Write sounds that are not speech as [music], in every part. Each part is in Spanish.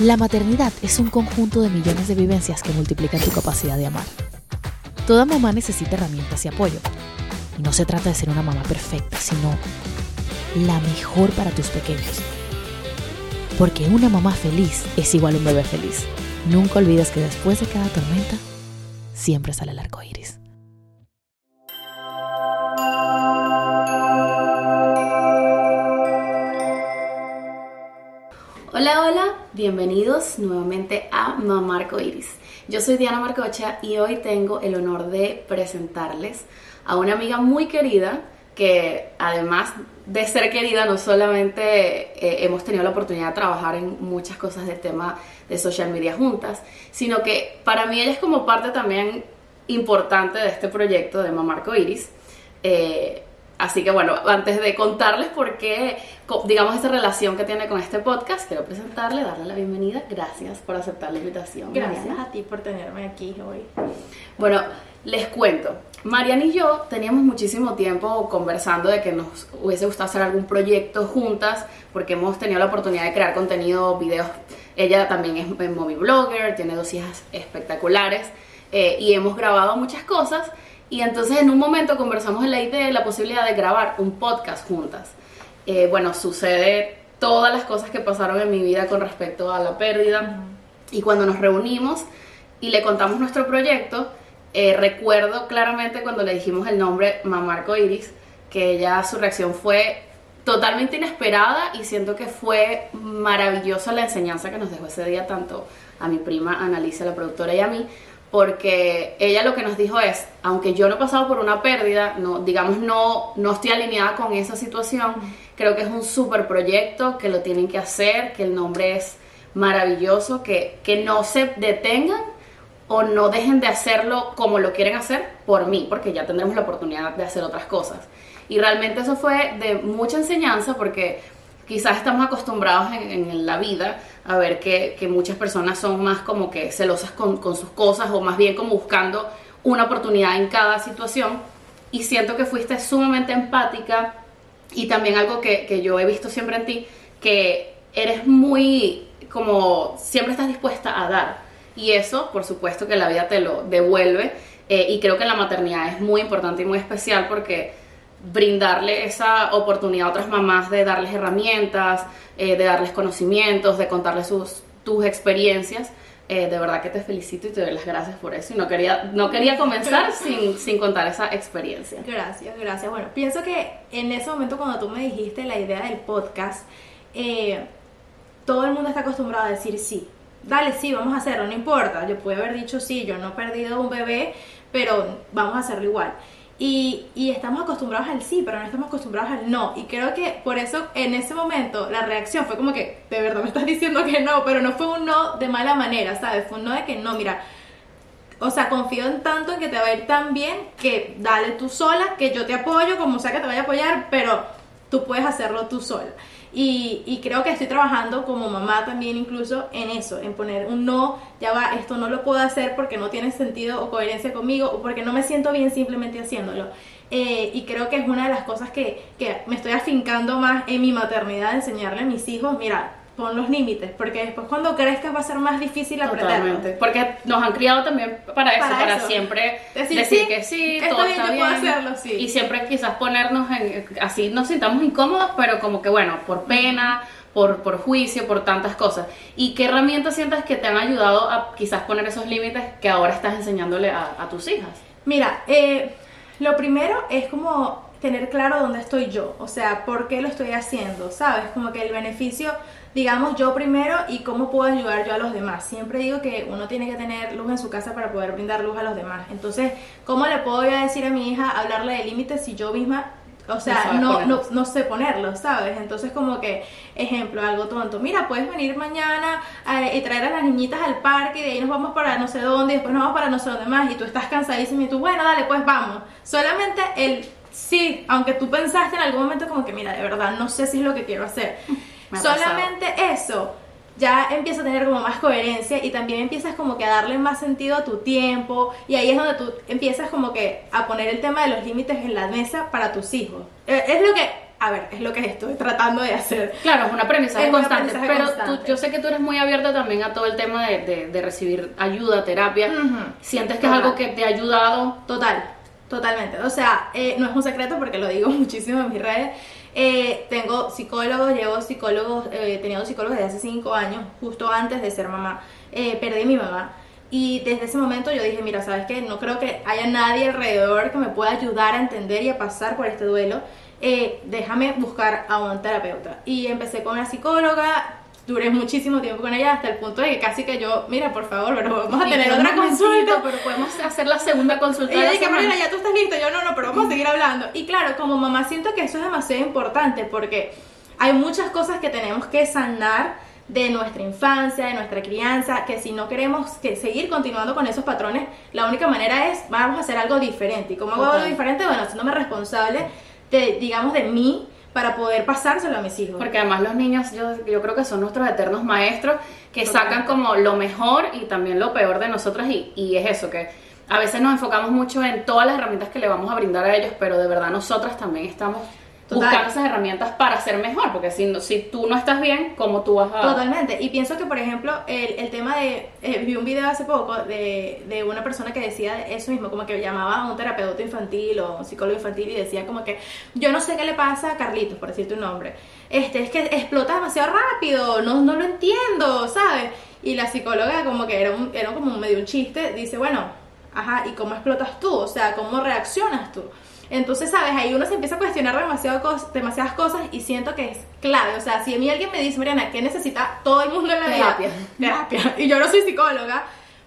La maternidad es un conjunto de millones de vivencias que multiplican tu capacidad de amar. Toda mamá necesita herramientas y apoyo. No se trata de ser una mamá perfecta, sino la mejor para tus pequeños. Porque una mamá feliz es igual a un bebé feliz. Nunca olvides que después de cada tormenta, siempre sale el arco iris. Hola, hola, bienvenidos nuevamente a Mamá Arco Iris. Yo soy Diana Marcocha y hoy tengo el honor de presentarles a una amiga muy querida que además de ser querida no solamente eh, hemos tenido la oportunidad de trabajar en muchas cosas del tema de social media juntas, sino que para mí ella es como parte también importante de este proyecto de Mamá Arco Iris. Eh, Así que bueno, antes de contarles por qué, digamos, esta relación que tiene con este podcast, quiero presentarle, darle la bienvenida. Gracias por aceptar la invitación. Gracias a ti por tenerme aquí hoy. Bueno, les cuento. Mariana y yo teníamos muchísimo tiempo conversando de que nos hubiese gustado hacer algún proyecto juntas, porque hemos tenido la oportunidad de crear contenido, videos. Ella también es movie blogger, tiene dos hijas espectaculares eh, y hemos grabado muchas cosas y entonces en un momento conversamos en la idea de la posibilidad de grabar un podcast juntas. Eh, bueno, sucede todas las cosas que pasaron en mi vida con respecto a la pérdida. Y cuando nos reunimos y le contamos nuestro proyecto, eh, recuerdo claramente cuando le dijimos el nombre Mamarco Iris, que ella su reacción fue totalmente inesperada y siento que fue maravillosa la enseñanza que nos dejó ese día tanto a mi prima Annalisa, la productora, y a mí, porque ella lo que nos dijo es, aunque yo no he pasado por una pérdida, no, digamos, no, no estoy alineada con esa situación, creo que es un súper proyecto, que lo tienen que hacer, que el nombre es maravilloso, que, que no se detengan o no dejen de hacerlo como lo quieren hacer por mí, porque ya tendremos la oportunidad de hacer otras cosas. Y realmente eso fue de mucha enseñanza porque quizás estamos acostumbrados en, la vida a ver que, muchas personas son más como que celosas con, sus cosas o más bien como buscando una oportunidad en cada situación. Y siento que fuiste sumamente empática y también algo que, yo he visto siempre en ti, que eres muy como siempre estás dispuesta a dar. Y eso, por supuesto, que la vida te lo devuelve. Eh, y creo que la maternidad es muy importante y muy especial porque brindarle esa oportunidad a otras mamás de darles herramientas, eh, de darles conocimientos, de contarles sus, tus experiencias. Eh, de verdad que te felicito y te doy las gracias por eso. Y no quería, no quería comenzar [laughs] sin, sin, contar esa experiencia. Gracias, gracias. Bueno, pienso que en ese momento cuando tú me dijiste la idea del podcast, eh, todo el mundo está acostumbrado a decir sí. Dale, sí, vamos a hacerlo, no importa. Yo puedo haber dicho sí, yo no he perdido un bebé, pero vamos a hacerlo igual. Y, estamos acostumbrados al sí, pero no estamos acostumbrados al no. Y creo que por eso en ese momento la reacción fue como que, de verdad me estás diciendo que no, pero no fue un no de mala manera, ¿sabes? Fue un no de que no, mira, o sea, confío en tanto en que te va a ir tan bien que dale tú sola, que yo te apoyo, como sea que te vaya a apoyar, pero tú puedes hacerlo tú sola. Y, creo que estoy trabajando como mamá también incluso en eso, en poner un no, ya va, esto no lo puedo hacer porque no tiene sentido o coherencia conmigo o porque no me siento bien simplemente haciéndolo. Eh, y creo que es una de las cosas que, que me estoy afincando más en mi maternidad, enseñarle a mis hijos, mira, pon los límites, porque después cuando crezcas va a ser más difícil aprenderlo. Porque nos han criado también para eso, para, siempre decir, que sí, todo está bien. Hacerlo, sí. Y siempre quizás ponernos en, así nos sintamos incómodos, pero como que bueno, por pena, por, por juicio, por tantas cosas. ¿Y qué herramientas sientes que te han ayudado a quizás poner esos límites que ahora estás enseñándole a, a tus hijas? Mira, eh, lo primero es como tener claro dónde estoy yo, o sea, por qué lo estoy haciendo, ¿sabes? Como que el beneficio digamos, yo primero y cómo puedo ayudar yo a los demás. Siempre digo que uno tiene que tener luz en su casa para poder brindar luz a los demás. Entonces, ¿cómo le puedo a decir a mi hija hablarle de límites si yo misma o sea, no, no, no, sé ponerlo, ¿sabes? Entonces como que, ejemplo, algo tonto, mira, puedes venir mañana eh, y traer a las niñitas al parque y de ahí nos vamos para no sé dónde y después nos vamos para no sé dónde más y tú estás cansadísimo y tú, bueno, dale, pues vamos. Solamente el sí, aunque tú pensaste en algún momento como que, mira, de verdad, no sé si es lo que quiero hacer. Solamente eso ya empieza a tener como más coherencia y también empiezas como que a darle más sentido a tu tiempo y ahí es donde tú empiezas como que a poner el tema de los límites en la mesa para tus hijos. Eh, es lo que a ver, es lo que estoy tratando de hacer. Claro, es un aprendizaje Es un constante, aprendizaje pero constante. tú- yo sé que tú eres muy abierta también a todo el tema de, de- de recibir ayuda, terapia. Ujú. ¿Sientes que es Total. algo que te ha ayudado? Total, totalmente. O sea, eh, no es un secreto porque lo digo [laughs] muchísimo en mis redes. Eh, tengo psicólogos, llevo psicólogos, eh, teniendo psicólogos desde hace cinco años, justo antes de ser mamá. Eh, perdí a mi mamá. Y desde ese momento yo dije, mira, ¿sabes qué? No creo que haya nadie alrededor que me pueda ayudar a entender y a pasar por este duelo. Eh, déjame buscar a un terapeuta. Y empecé con una psicóloga, duré muchísimo tiempo con ella hasta el punto de que casi que yo, mira, por favor, pero vamos a tener otra consulta. Pero podemos hacer la segunda consulta. Y de yo la dije. Mariela, ya tú estás lista. Yo, no, no, pero vamos a seguir hablando. Y claro, como mamá siento que eso es demasiado importante porque hay muchas cosas que tenemos que sanar de nuestra infancia, de nuestra crianza, que si no queremos que seguir continuando con esos patrones, la única manera es, vamos a hacer algo diferente. ¿Y cómo hago Total. algo diferente? Bueno, haciéndome responsable de, digamos, de mí para poder pasárselo a mis hijos. Porque además los niños, yo, yo creo que son nuestros eternos maestros que sacan como lo mejor y también lo peor de nosotras y, y es eso, que a veces nos enfocamos mucho en todas las herramientas que le vamos a brindar a ellos, pero de verdad nosotras también estamos Total. buscando esas herramientas para ser mejor, porque si, no- si tú no estás bien, ¿cómo tú vas a...? Totalmente. Y pienso que, por ejemplo, el, el tema de. eh, vi un video hace poco de, de una persona que decía eso mismo, como que llamaba a un terapeuta infantil o un psicólogo infantil y decía, como que yo no sé qué le pasa a Carlitos, por decirte un nombre. Este, es que explota demasiado rápido, no, no lo entiendo, ¿sabes? Y la psicóloga, como que era, un, era como medio un chiste, dice, bueno, ajá, ¿y cómo explotas tú? O sea, ¿cómo reaccionas tú? Entonces, ¿sabes? Ahí uno se empieza a cuestionar demasiado cos- demasiadas cosas y siento que es clave. O sea, si a mí alguien me dice, Mariana, ¿qué necesita todo el mundo en la Terapia. vida? [laughs] Terapia. Y yo no soy psicóloga,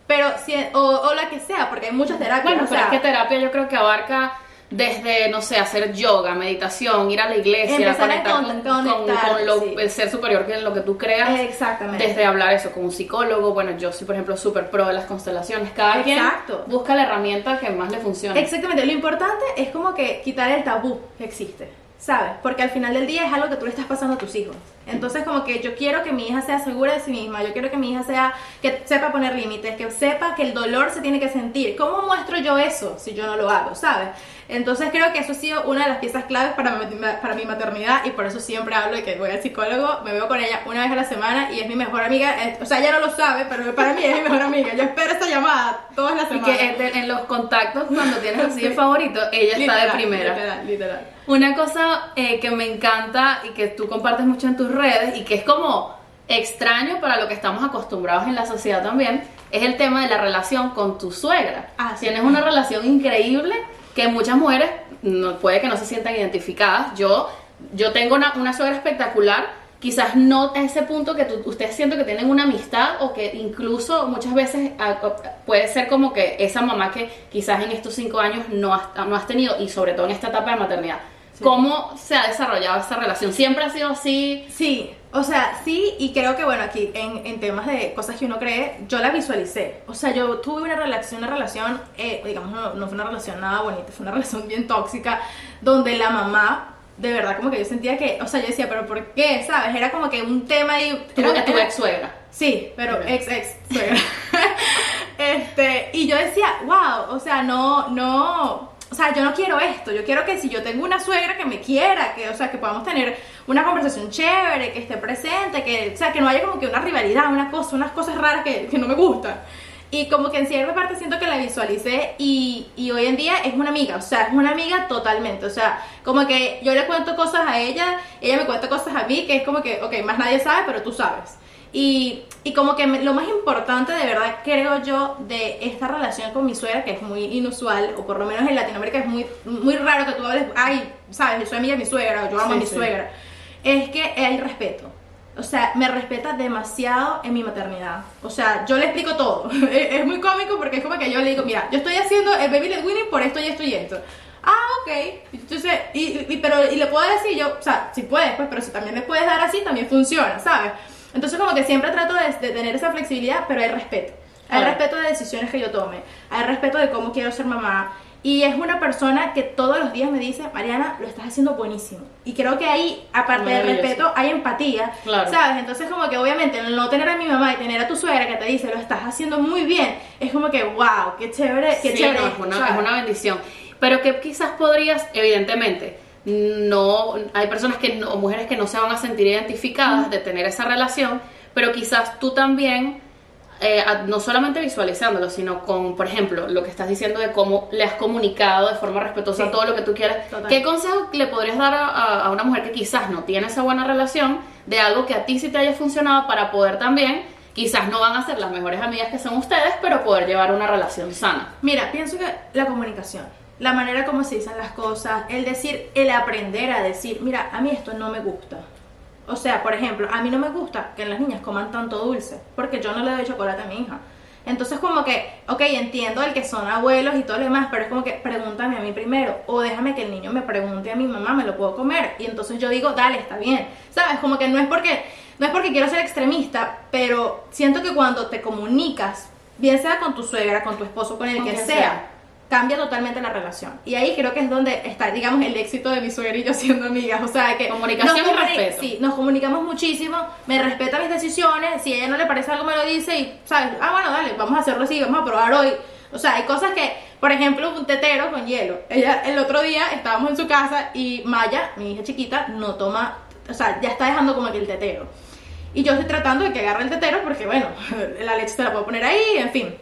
pero si, o, o la que sea, porque hay muchas terapias. Bueno, o pero es que terapia yo creo que abarca desde, no sé, hacer yoga, meditación, ir a la iglesia, a conectar con, con- con- conectar, con lo- sí. el ser superior que en lo que tú creas. Exactamente. Desde hablar eso con un psicólogo, bueno, yo soy, por ejemplo, súper pro de las constelaciones. Cada Exacto. quien busca la herramienta que más le funcione. Exactamente, lo importante es como que quitar el tabú que existe, ¿sabes? Porque al final del día es algo que tú le estás pasando a tus hijos. Entonces como que yo quiero que mi hija sea segura de sí misma, yo quiero que mi hija sea, que sepa poner límites, que sepa que el dolor se tiene que sentir. ¿Cómo muestro yo eso si yo no lo hago, ¿sabes? Entonces creo que eso ha sido una de las piezas claves para mi, para mi maternidad y por eso siempre hablo de que voy al psicólogo, me veo con ella una vez a la semana y es mi mejor amiga. O sea, ella no lo sabe, pero para mí es mi mejor amiga. Yo espero esta llamada todas las Y semanas. que en, los contactos, cuando tienes así de favorito, ella está de Literal, primera. Literal, literal. Una cosa eh, que me encanta y que tú compartes mucho en tus redes y que es como extraño para lo que estamos acostumbrados en la sociedad también, es el tema de la relación con tu suegra. Ah, sí. Tienes una relación increíble que muchas mujeres no, puede que no se sientan identificadas. Yo, yo tengo una, una suegra espectacular, quizás no a ese punto que tú- ustedes sienten que tienen una amistad o que incluso muchas veces puede ser como que esa mamá que quizás en estos cinco años no has, no has tenido y sobre todo en esta etapa de maternidad. Sí. ¿Cómo se ha desarrollado esa relación? ¿Siempre ha sido así? Sí, o sea, sí, y creo que bueno, aquí en, en temas de cosas que uno cree, yo la visualicé. O sea, yo tuve una relación, una relación, eh, digamos, no, no fue una relación nada bonita, fue una [laughs] relación bien tóxica, donde la mamá, de verdad, como que yo sentía que, o sea, yo decía, pero ¿por qué? ¿Sabes? Era como que un tema. Tu, era- tu era- ex suegra. Sí, pero ex ex suegra. [laughs] este, y yo decía, wow, o sea, no, no, sea, yo no quiero esto, yo quiero que si yo tengo una suegra que me quiera, que, o sea, que podamos tener una conversación chévere, que esté presente, que, o sea, que no haya como que una rivalidad, una cosa, unas cosas raras que, que no me gustan. Y como que en cierta parte siento que la visualicé y, y hoy en día es una amiga, o sea, es una amiga totalmente, o sea, como que yo le cuento cosas a ella, ella me cuenta cosas a mí, que es como que, ok, más nadie sabe, pero tú sabes. Y, y como que me- lo más importante de verdad creo yo de esta relación con mi suegra, que es muy inusual, o por lo menos en Latinoamérica es muy, muy raro que tú hables, ay, sabes, yo soy amiga de mi suegra, o yo amo a Sí, mi sí. suegra, es que hay respeto. O sea, me respeta demasiado en mi maternidad. O sea, yo le explico todo. [laughs] es, es muy cómico porque es como que yo le digo, mira, yo estoy haciendo el baby led weaning por esto y esto y esto. Ah, ok. Entonces, y, y- pero, y le puedo decir yo, o sea, si puedes, pues, pero si también le puedes dar así, también funciona, ¿sabes? Entonces, como que siempre trato de, de tener esa flexibilidad, pero hay respeto. Hay Claro. respeto de decisiones que yo tome. Hay respeto de cómo quiero ser mamá. Y es una persona que todos los días me dice, Mariana, lo estás haciendo buenísimo. Y creo que ahí, aparte del respeto, hay empatía. Claro. ¿Sabes? Entonces, como que obviamente, el no tener a mi mamá y tener a tu suegra que te dice, lo estás haciendo muy bien, es como que, wow, qué chévere, qué Sí, chévere. no, es, una, es una bendición. Pero que quizás podrías, evidentemente, no hay personas que no, o mujeres que no se van a sentir identificadas de tener esa relación, pero quizás tú también eh, no solamente visualizándolo, sino con, por ejemplo, lo que estás diciendo de cómo le has comunicado de forma respetuosa Sí. todo lo que tú quieres. Total. ¿Qué consejo le podrías dar a, a- a una mujer que quizás no tiene esa buena relación de algo que a ti sí te haya funcionado para poder también, quizás no van a ser las mejores amigas que son ustedes, pero poder llevar una relación sana? Mira, pienso que la comunicación, la manera como se dicen las cosas, el decir, el aprender a decir, mira, a mí esto no me gusta. O sea, por ejemplo, a mí no me gusta que las niñas coman tanto dulce, porque yo no le doy chocolate a mi hija. Entonces como que, ok, entiendo el que son abuelos y todo lo demás, pero es como que pregúntame a mí primero, o déjame que el niño me pregunte a mi mamá, ¿me lo puedo comer? Y entonces yo digo, dale, está bien. ¿Sabes? Como que no es porque, no es porque quiero ser extremista, pero siento que cuando te comunicas, bien sea con tu suegra, con tu esposo, con el Con que sea. Cambia totalmente la relación. Y ahí creo que es donde está, digamos, el éxito de mi suegra y yo siendo amigas. O sea, que Comunicación nos y respeto. Sí, nos comunicamos muchísimo, me respeta mis decisiones, si a ella no le parece algo me lo dice y, ¿sabes? Ah, bueno, dale, vamos a hacerlo así, vamos a probar hoy. O sea, hay cosas que, por ejemplo, un tetero con hielo. Ella, el otro día estábamos en su casa y Maya, mi hija chiquita, no toma, o sea, ya está dejando como que el tetero. Y yo estoy tratando de que agarre el tetero porque, bueno, [laughs] la leche se la puedo poner ahí, en fin.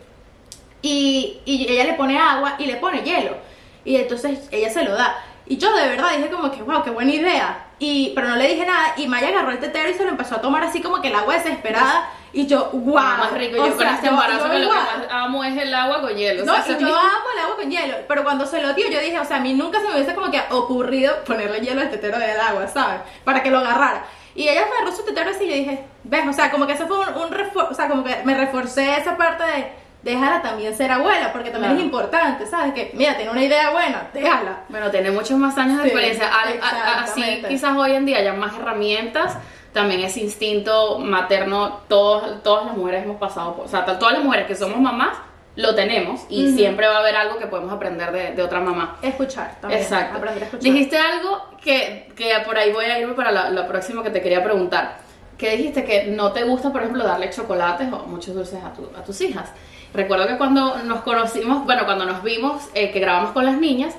Y, y ella le pone agua y le pone hielo. Y entonces ella se lo da. Y yo de verdad dije como que, wow, qué buena idea. Y, pero no le dije nada. Y Maya agarró el tetero y se lo empezó a tomar así como que el agua desesperada. Y yo, wow. Más rico, O yo con sea, este yo- embarazo que lo que más amo es el agua con hielo. o No, sea, ese y yo amo el agua con hielo, pero cuando se lo dio yo dije, o sea, a mí nunca se me hubiese como que ocurrido ponerle hielo al tetero del agua, ¿sabes? Para que lo agarrara. Y ella agarró su tetero así y yo dije, ves, o sea, como que eso fue un, un refuerzo, o sea, como que me reforcé esa parte de déjala también ser abuela, porque también Claro. es importante, ¿sabes? Que, mira, tiene una idea buena, déjala. Bueno, tiene muchos más años de Sí, experiencia. Al- a- así quizás hoy en día haya más herramientas. También ese instinto materno, todos, todas las mujeres hemos pasado por, o sea, todas las mujeres que somos mamás lo tenemos y Ujú. siempre va a haber algo que podemos aprender de, de otra mamá. Escuchar también. Exacto. Aprender a escuchar. Dijiste algo que, que por ahí voy a irme para la, la próxima que te quería preguntar. Que dijiste que no te gusta, por ejemplo, darle chocolates o muchos dulces a, tu- a tus hijas. Recuerdo que cuando nos conocimos, bueno, cuando nos vimos, eh, que grabamos con las niñas,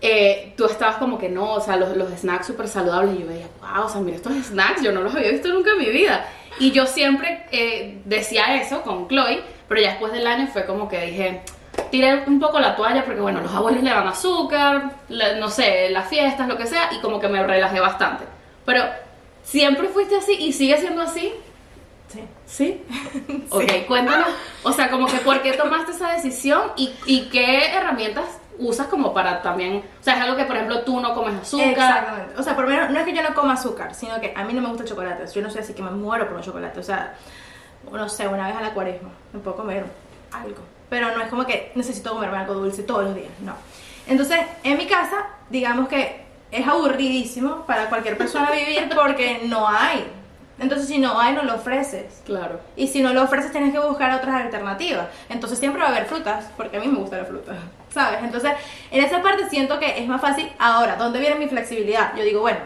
eh, tú estabas como que no, o sea, los, snacks súper saludables. Y yo veía, wow, o sea, mira estos snacks, yo no los había visto nunca en mi vida. Y yo siempre eh, decía eso con Chloe, pero ya después del año fue como que dije, tiré un poco la toalla porque, bueno, los abuelos le dan azúcar, no sé, las fiestas, lo que sea, y como que me relajé bastante. Pero, ¿siempre fuiste así y sigue siendo así? Sí. ¿Sí? [laughs] Ok, cuéntanos, o sea, como que por qué tomaste esa decisión y, y qué herramientas usas como para también, o sea, es algo que, por ejemplo, tú no comes azúcar. Exactamente. O sea, por lo menos no es que yo no coma azúcar, sino que a mí no me gusta el chocolate. Yo no sé así que me muero por un chocolate. O sea, no sé, una vez a la cuaresma me puedo comer algo. Pero no es como que necesito comerme algo dulce todos los días, no. Entonces, en mi casa, digamos que es aburridísimo para cualquier persona vivir porque no hay. Entonces, si no hay, no lo ofreces. Claro. Y si no lo ofreces, tienes que buscar otras alternativas. Entonces siempre va a haber frutas, porque a mí me gusta la fruta, [laughs] ¿sabes? Entonces, en esa parte siento que es más fácil. Ahora, ¿dónde viene mi flexibilidad? Yo digo, bueno,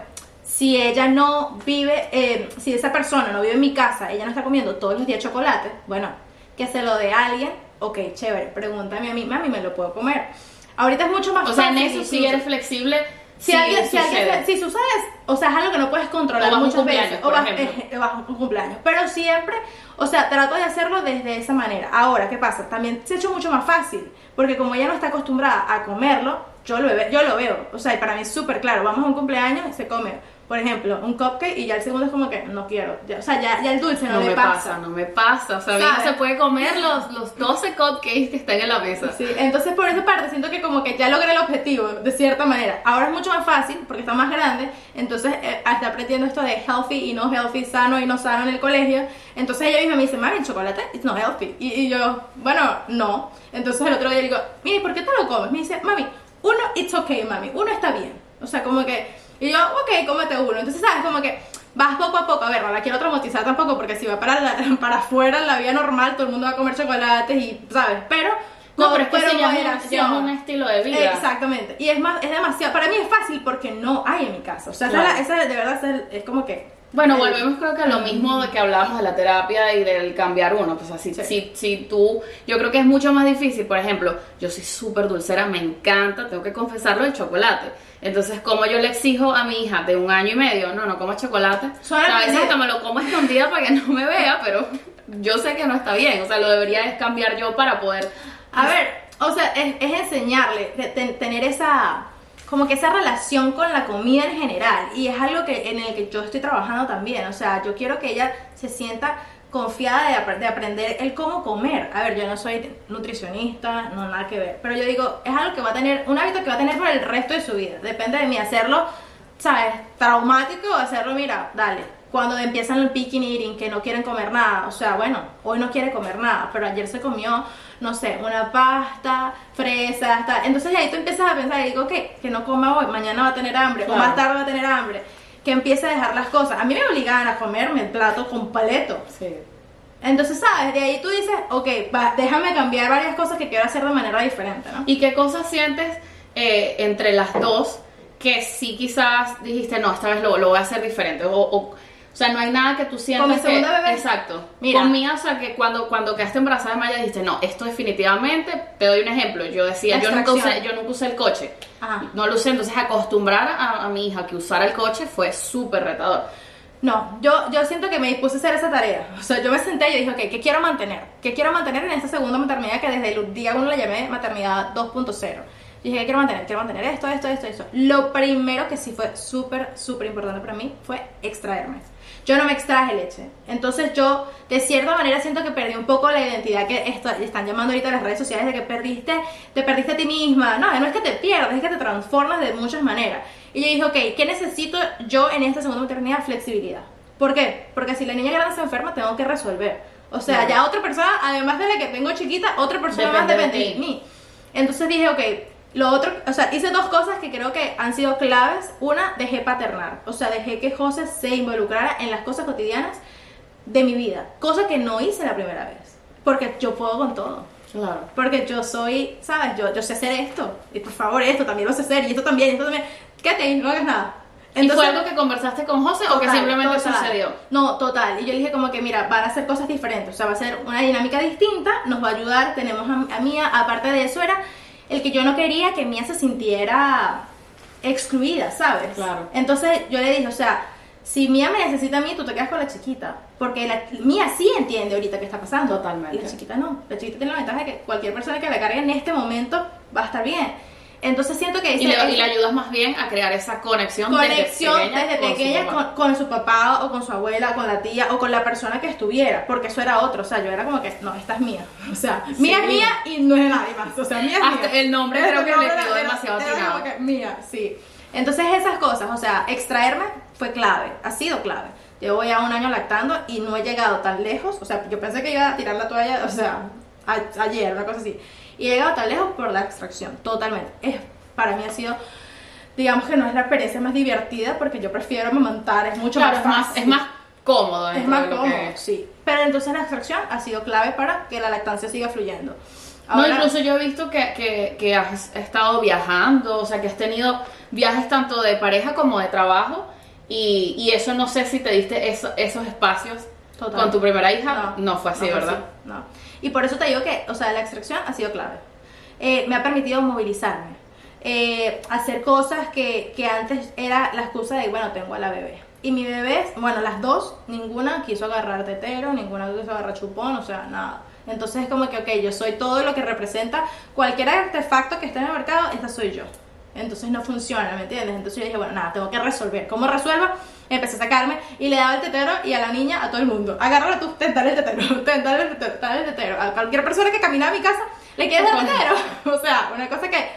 si ella no vive, eh, si esa persona no vive en mi casa, ella no está comiendo todos los días chocolate, bueno, que se lo dé a alguien, ok, chévere, pregúntame a mí, mami, ¿me lo puedo comer? Ahorita es mucho más O sea, en fácil eso sí eres flexible. Si, sí alguien, si, alguien, si sucede, o sea, es algo que no puedes controlar muchas cumpleaños, veces. o ejemplo. eh, bajo un cumpleaños. Pero siempre, o sea, trato de hacerlo desde esa manera. Ahora, ¿qué pasa? También se ha hecho mucho más fácil. Porque como ella no está acostumbrada a comerlo, yo lo, yo lo veo. O sea, y para mí es súper claro. Vamos a un cumpleaños se come, por ejemplo, un cupcake y ya el segundo es como que no quiero. Ya- o sea, ya, ya el dulce no, No le me pasa. pasa, no me pasa. O sea, ¿Sabes? se puede comer los, los 12 cupcakes que están en la mesa. Sí, entonces por esa parte siento que como que ya logré el objetivo de cierta manera. Ahora es mucho más fácil porque está más grande, entonces eh, está aprendiendo esto de healthy y no healthy, sano y no sano en el colegio. Entonces ella misma me dice, mami, el chocolate it's not healthy. Y, y yo, bueno, no. Entonces el otro día le digo, mire, ¿por qué te lo comes? Me dice, mami, uno, it's okay, mami, uno está bien. O sea, como que, y yo, ok, cómete uno. Entonces, ¿sabes? Como que vas poco a poco. A ver, no la quiero traumatizar tampoco porque si va para, la- [laughs] para afuera en la vida normal, todo el mundo va a comer chocolates y, ¿sabes? Pero... No, pero es que pero ya es ya es un estilo de vida. Exactamente. Y es más, es demasiado. Para mí es fácil porque no hay en mi casa. O sea, esa Claro. es la- esa, de verdad esa es, es como que Bueno, volvemos creo que a lo mismo de que hablábamos de la terapia y del cambiar uno. Pues así, Sí. si, si tú, yo creo que es mucho más difícil, por ejemplo, yo soy súper dulcera, me encanta, tengo que confesarlo, el chocolate. Entonces, como yo le exijo a mi hija de un año y medio, no, no como chocolate, Suena o sea, a veces hasta me lo como escondida para que [laughs] no me vea, pero yo sé que no está bien, o sea, lo debería es cambiar yo para poder... A ver, o sea, es, es enseñarle, de- ten- tener esa, como que esa relación con la comida en general. Y es algo que en el que yo estoy trabajando también. O sea, yo quiero que ella se sienta confiada de, apre- de aprender el cómo comer. A ver, yo no soy nutricionista, no nada que ver. Pero yo digo, es algo que va a tener, un hábito que va a tener por el resto de su vida. Depende de mí hacerlo, ¿sabes? Traumático hacerlo, mira, dale. Cuando empiezan el picking eating, que no quieren comer nada, o sea, bueno, hoy no quiere comer nada, pero ayer se comió, no sé, una pasta, fresas, tal. Entonces ahí tú empiezas a pensar y digo, que que no coma hoy, mañana va a tener hambre, Claro. o más tarde va a tener hambre. Que empiece a dejar las cosas. A mí me obligaban a comerme el plato completo. Sí. Entonces, ¿sabes? De ahí tú dices, ok, va, déjame cambiar varias cosas que quiero hacer de manera diferente, ¿no? ¿Y qué cosas sientes eh, entre las dos que sí quizás dijiste, no, esta vez lo, lo voy a hacer diferente? O, o, o sea, no hay nada que tú sientas ¿Con mi que- segunda bebé? Exacto. Mira. Con mía, o sea, que cuando, cuando quedaste embarazada de Maya dijiste, no, esto definitivamente, te doy un ejemplo, yo decía, yo nunca, usé, yo nunca usé el coche. Ajá. No lo usé, entonces acostumbrar a, a mi hija que usara el coche fue súper retador. No, yo, yo siento que me dispuse a hacer esa tarea. O sea, yo me senté y dije, ok, ¿qué quiero mantener? ¿Qué quiero mantener en esta segunda maternidad que desde el día uno la llamé maternidad 2.0? Dije, ¿qué quiero mantener? Quiero mantener esto, esto, esto, esto. Lo primero que sí fue súper, súper importante para mí fue extraerme. Yo no me extraje leche. Entonces yo, de cierta manera, siento que perdí un poco la identidad que esto- están llamando ahorita las redes sociales de que perdiste, te perdiste a ti misma. No, no es que te pierdas, es que te transformas de muchas maneras. Y yo dije, ok, ¿qué necesito yo en esta segunda maternidad? Flexibilidad. ¿Por qué? Porque si la niña grande se enferma, tengo que resolver. O sea, ya otra persona, además de la que tengo chiquita, otra persona más Depende de depende de ti. mí. Entonces dije, ok, lo otro, o sea, hice dos cosas que creo que han sido claves. Una, dejé paternar. O sea, dejé que José se involucrara en las cosas cotidianas de mi vida. Cosa que no hice la primera vez. Porque yo puedo con todo. Claro. Porque yo soy, ¿sabes? Yo, yo sé hacer esto. Y por favor, esto también lo sé hacer. Y esto también, y esto también. Quédate no hagas nada. ¿Y fue algo que conversaste con José o que Total, simplemente total. sucedió? No, total. Y yo le dije como que, mira, van a ser cosas diferentes. O sea, va a ser una dinámica distinta, nos va a ayudar. Tenemos a, a Mía. Aparte de eso, era el que yo no quería que Mía se sintiera excluida, ¿sabes? Claro. Entonces yo le dije, o sea, si Mía me necesita a mí, tú te quedas con la chiquita. Porque la Mía sí entiende ahorita qué está pasando. Totalmente. Y la chiquita no. La chiquita tiene la ventaja de que cualquier persona que la cargue en este momento va a estar bien. Entonces siento que... Y le, y le ayudas más bien a crear esa conexión, conexión desde desde con su pequeña con, con su papá o con su abuela, con la tía o con la persona que estuviera, porque eso era otro, o sea, yo era como que, no, esta es mía, o sea, Sí. mía es mía y no es de nadie más, o sea, mía es Hasta mía. el nombre creo que le quedó demasiado como que mía, sí. Entonces esas cosas, o sea, extraerme fue clave, ha sido clave. Llevo ya un año lactando y no he llegado tan lejos, o sea, yo pensé que iba a tirar la toalla, o sea, a- ayer, una cosa así. Y he llegado tan lejos por la extracción, totalmente. Es, para mí ha sido digamos que no es la experiencia más divertida porque yo prefiero amamantar, es mucho Claro, más es más, fácil. es más cómodo. Es más cómodo, que- sí. Pero entonces la extracción ha sido clave para que la lactancia siga fluyendo. No, Ahora- incluso yo he visto que, que, que has estado viajando, o sea, que has tenido viajes tanto de pareja como de trabajo, y, y eso no sé si te diste eso- esos espacios Total. con tu primera hija, no, fue así, no ¿verdad? No. Y por eso te digo que, o sea, la extracción ha sido clave. Eh, me ha permitido movilizarme, eh, hacer cosas que, que antes era la excusa de, bueno, tengo a la bebé. Y mi bebé, bueno, las dos, ninguna quiso agarrar tetero, ninguna quiso agarrar chupón, o sea, nada. Entonces es como que, ok, yo soy todo lo que representa cualquier artefacto que esté en el mercado, esta soy yo. Entonces no funciona, ¿me entiendes? Entonces yo dije, bueno, nada, tengo que resolver. ¿Cómo resuelvo? Empecé a sacarme y le daba el tetero y a la niña, a todo el mundo. Agárralo tú, ten, dale el tetero, [laughs] ten, dale el tetero, el tetero. A cualquier persona que caminaba a mi casa, le quieres dar tetero. [laughs] O sea, una cosa que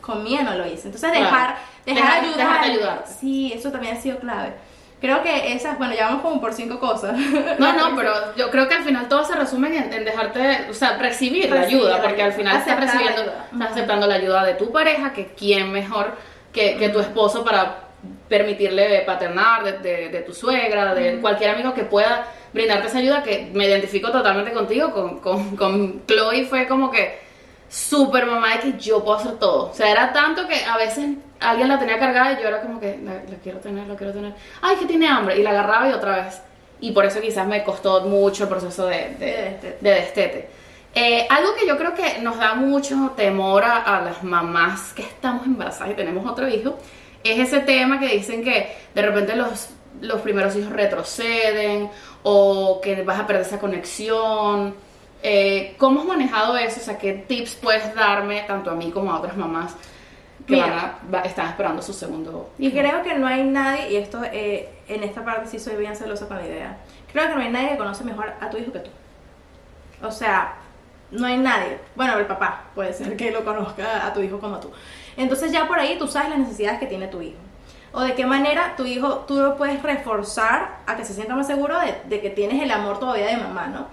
con mía no lo hice. Entonces Claro. dejar, dejar, Dejar- ayudar. dejarte ayudar. Sí, eso también ha sido clave. Creo que esas, bueno, ya vamos como por cinco cosas. [laughs] No, no, pero yo creo que al final todo se resume en, en dejarte, o sea, recibir la Recibir ayuda, la porque al ayuda. final estás la recibiendo, ayuda. estás aceptando la ayuda de tu pareja, que quién mejor que, que tu esposo para permitirle paternar, de, de- de tu suegra, de cualquier amigo que pueda brindarte esa ayuda, que me identifico totalmente contigo, con, con, con Chloe fue como que súper mamá de que yo puedo hacer todo. O sea, era tanto que a veces alguien la tenía cargada y yo era como que, la, la quiero tener, la quiero tener. Ay, que tiene hambre. Y la agarraba y otra vez. Y por eso quizás me costó mucho el proceso de, de, De destete. de destete. Eh, algo que yo creo que nos da mucho temor a, a las mamás que estamos embarazadas y tenemos otro hijo, es ese tema que dicen que de repente los, los primeros hijos retroceden o que vas a perder esa conexión. Eh, ¿Cómo has manejado eso? O sea, ¿qué tips puedes darme tanto a mí como a otras mamás que Mira. van a- va- están esperando su segundo Y creo que no hay nadie, y esto eh, en esta parte sí soy bien celosa con la idea, creo que no hay nadie que conoce mejor a tu hijo que tú. O sea, no hay nadie. Bueno, el papá puede ser que lo conozca a tu hijo como tú. Entonces ya por ahí tú sabes las necesidades que tiene tu hijo. O de qué manera tu hijo, tú lo puedes reforzar a que se sienta más seguro de, de que tienes el amor todavía de mamá, ¿no?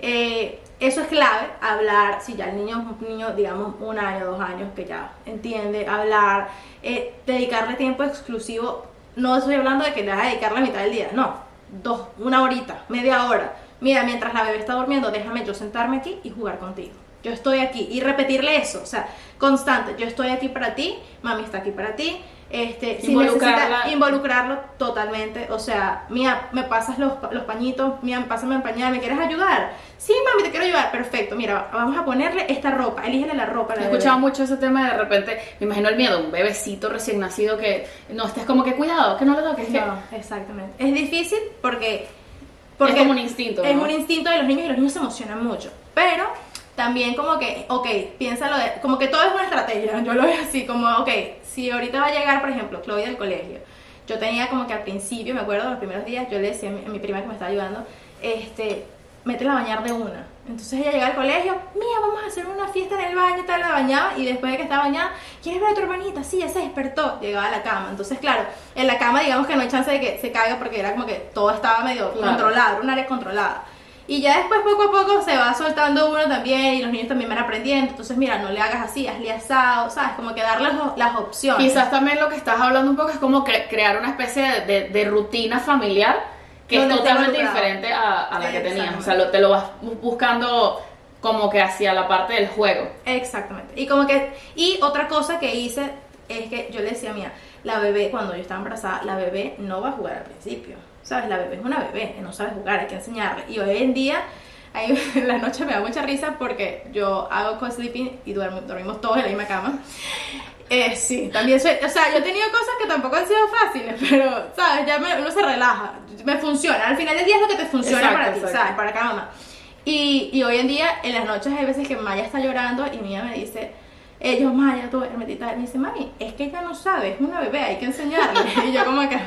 Eh, eso es clave, hablar, si ya el niño es un niño, digamos, un año, dos años, que ya entiende, hablar, eh, dedicarle tiempo exclusivo, no estoy hablando de que le vas a dedicar la mitad del día, no, dos, una horita, media hora. Mira, mientras la bebé está durmiendo, déjame yo sentarme aquí y jugar contigo. Yo estoy aquí y repetirle eso, o sea, constante, yo estoy aquí para ti, mami está aquí para ti, este, si necesita involucrarlo totalmente, o sea, mía, me pasas los, los pañitos, mía, pásame el pañal, ¿me quieres ayudar? Sí, mami, te quiero ayudar, perfecto, mira, vamos a ponerle esta ropa, elígele la ropa. la He escuchado mucho ese tema de repente, me imagino el miedo, un bebecito recién nacido que no estés como que cuidado, que no le toques, que No, exactamente. Es difícil porque, Es como un instinto, Es un instinto de los niños y los niños se emocionan mucho. Pero también como que, ok, piénsalo de, como que todo es una estrategia. Yo lo veo así, como, ok, si ahorita va a llegar, por ejemplo, Chloe del colegio. Yo tenía como que al principio, me acuerdo, los primeros días, yo le decía a mi, a mi prima que me estaba ayudando, este, métela a bañar de una. Entonces ella llegaba al colegio, mía, vamos a hacer una fiesta en el baño y tal, la bañaba y después de que estaba bañada, ¿quieres ver a tu hermanita? Sí, ya se despertó, llegaba a la cama. Entonces, claro, en la cama digamos que no hay chance de que se caiga porque era como que todo estaba medio Claro. controlado, era un área controlada. Y ya después poco a poco se va soltando uno también y los niños también van aprendiendo. Entonces, mira, no le hagas así, hazle asado, ¿sabes? Como que darles las, las opciones. Quizás también lo que estás hablando un poco es como cre- crear una especie de, de- de rutina familiar que es totalmente diferente a, a la que tenías. O sea, lo- te lo vas bu- buscando como que hacia la parte del juego. Exactamente. Y como que y otra cosa que hice es que yo le decía mía, la bebé cuando yo estaba embarazada, la bebé no va a jugar al principio. ¿Sabes? La bebé es una bebé, no sabe jugar, hay que enseñarle. Y hoy en día ahí [laughs] en la noche me da mucha risa porque yo hago co-sleeping y duermo- dormimos todos en la misma cama. Eh, sí, también soy, o sea, yo he tenido cosas que tampoco han sido fáciles, pero, ¿sabes? Ya me- uno se relaja, me funciona. Al final del día es lo que te funciona Exacto, para ti, exacto. ¿sabes? Para cada mamá. Y, y hoy en día, en las noches hay veces que Maya está llorando y Mía me dice, eh, yo Maya, tú y tal. Y me dice, mami, es que ella no sabe, es una bebé, hay que enseñarle. [laughs] y yo como que...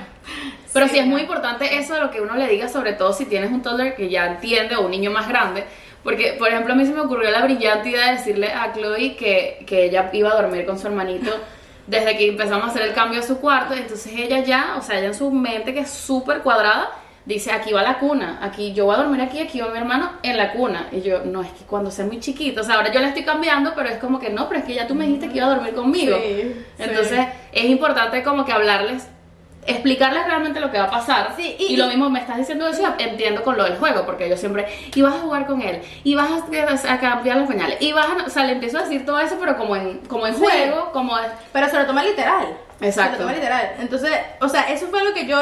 Pero sí, es muy importante eso de lo que uno le diga, sobre todo si tienes un toddler que ya entiende o un niño más grande. Porque, por ejemplo, a mí se me ocurrió la brillante idea de decirle a Chloe que, que ella iba a dormir con su hermanito [laughs] desde que empezamos a hacer el cambio a su cuarto. Entonces ella ya, o sea, ella en su mente que es súper cuadrada, dice, aquí va la cuna, aquí yo voy a dormir aquí, aquí va mi hermano en la cuna. Y yo, no, es que cuando sea muy chiquito, o sea, ahora yo le estoy cambiando, pero es como que no, pero es que ya tú me dijiste que iba a dormir conmigo. Sí, sí. Entonces es importante como que hablarles, explicarles realmente lo que va a pasar. Sí, y, y- lo mismo me estás diciendo eso, entiendo con lo del juego, porque yo siempre, y vas a jugar con él, y vas a, a cambiar los pañales, y vas a, o sea, le empiezo a decir todo eso, pero como en, como en juego, como Pero se lo toma literal. Exacto. Se lo toma literal. Entonces, o sea, eso fue lo que yo,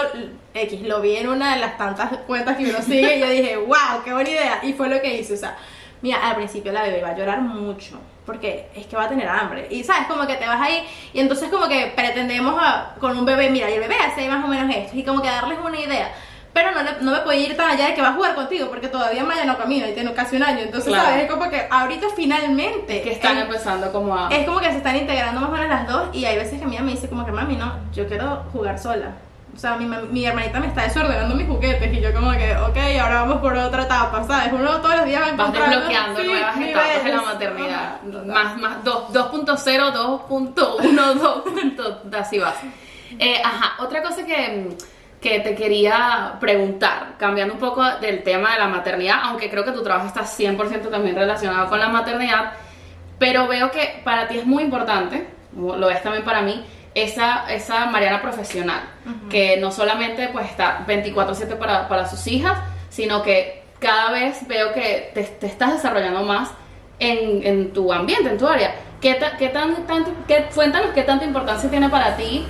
X, lo vi en una de las tantas cuentas que uno [laughs] sigue y yo dije, wow, qué buena idea. Y fue lo que hice, o sea, mira, al principio la bebé va a llorar mucho. Porque es que va a tener hambre. Y sabes, como que te vas ahí. Y entonces, como que pretendemos a- con un bebé, mira, y el bebé hace más o menos esto. Y como que darles una idea. Pero no, le- no me puede ir tan allá de que va a jugar contigo. Porque todavía Maya no camina y tiene casi un año. Entonces, Claro. ¿sabes? Es como que ahorita finalmente. que están el- empezando como a... es como que se están integrando más o menos las dos y hay veces que Mía me dice como que mami no, yo quiero jugar sola. O sea, mi, mi hermanita me está desordenando mis juguetes y yo como que, ok, ahora vamos por otra etapa, ¿sabes? Uno todos los días va Vas desbloqueando sí, nuevas etapas de la maternidad. Ajá, total. Más, más, dos- 2.0, 2.1, 2. Así vas. Eh, ajá, otra cosa que, que te quería preguntar, cambiando un poco del tema de la maternidad, aunque creo que tu trabajo está 100% también relacionado con la maternidad, pero veo que para ti es muy importante, lo es también para mí, esa, esa Mariana profesional, que no solamente pues está 24/7 para, para sus hijas, sino que cada vez veo que te, te estás desarrollando más en, en tu ambiente, en tu área. ¿Qué ¿qué, ta- qué tan, tanto, qué, cuéntanos qué tanta importancia tiene para ti